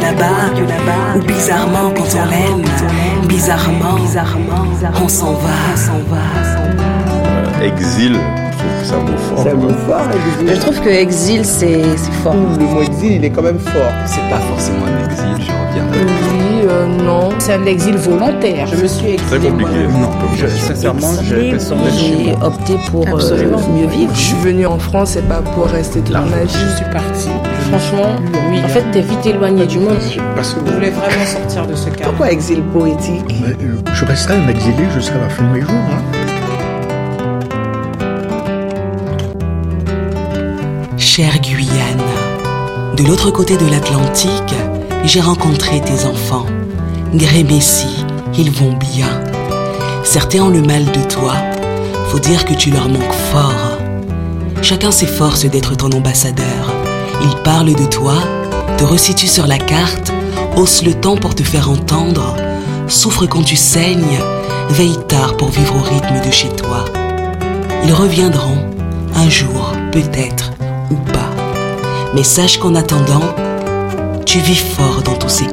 là-bas, ou bizarrement quand on l'aime, bizarrement, on s'en va, s'en va. exil, je trouve que c'est un mot fort. C'est un mot fort, exil. Je trouve que exil, c'est fort. Le mot exil, il est quand même fort. C'est pas forcément un exil, je reviens. Oui, euh, non. C'est un exil volontaire. Je me suis Très exilé compliqué. moi-même. Non, je, sincèrement, j'ai opté pour euh, mieux vivre. Je suis venue en France, c'est pas pour rester toute ma Je vie. suis partie. Franchement, oui. En fait, t'es vite éloigné du monde. Parce que Je voulais vraiment sortir de ce cadre. Pourquoi exil poétique Mais, euh, je resterai un exilé jusqu'à la fin de mes jours. hein. Chère Guyane, de l'autre côté de l'Atlantique, j'ai rencontré tes enfants. Gré Messi, ils vont bien. Certains ont le mal de toi, faut dire que tu leur manques fort. Chacun s'efforce d'être ton ambassadeur. Ils parlent de toi, te resituent sur la carte, haussent le temps pour te faire entendre, souffrent quand tu saignes, veillent tard pour vivre au rythme de chez toi. Ils reviendront, un jour, peut-être, ou pas. Mais sache qu'en attendant, tu vis fort dans tous ces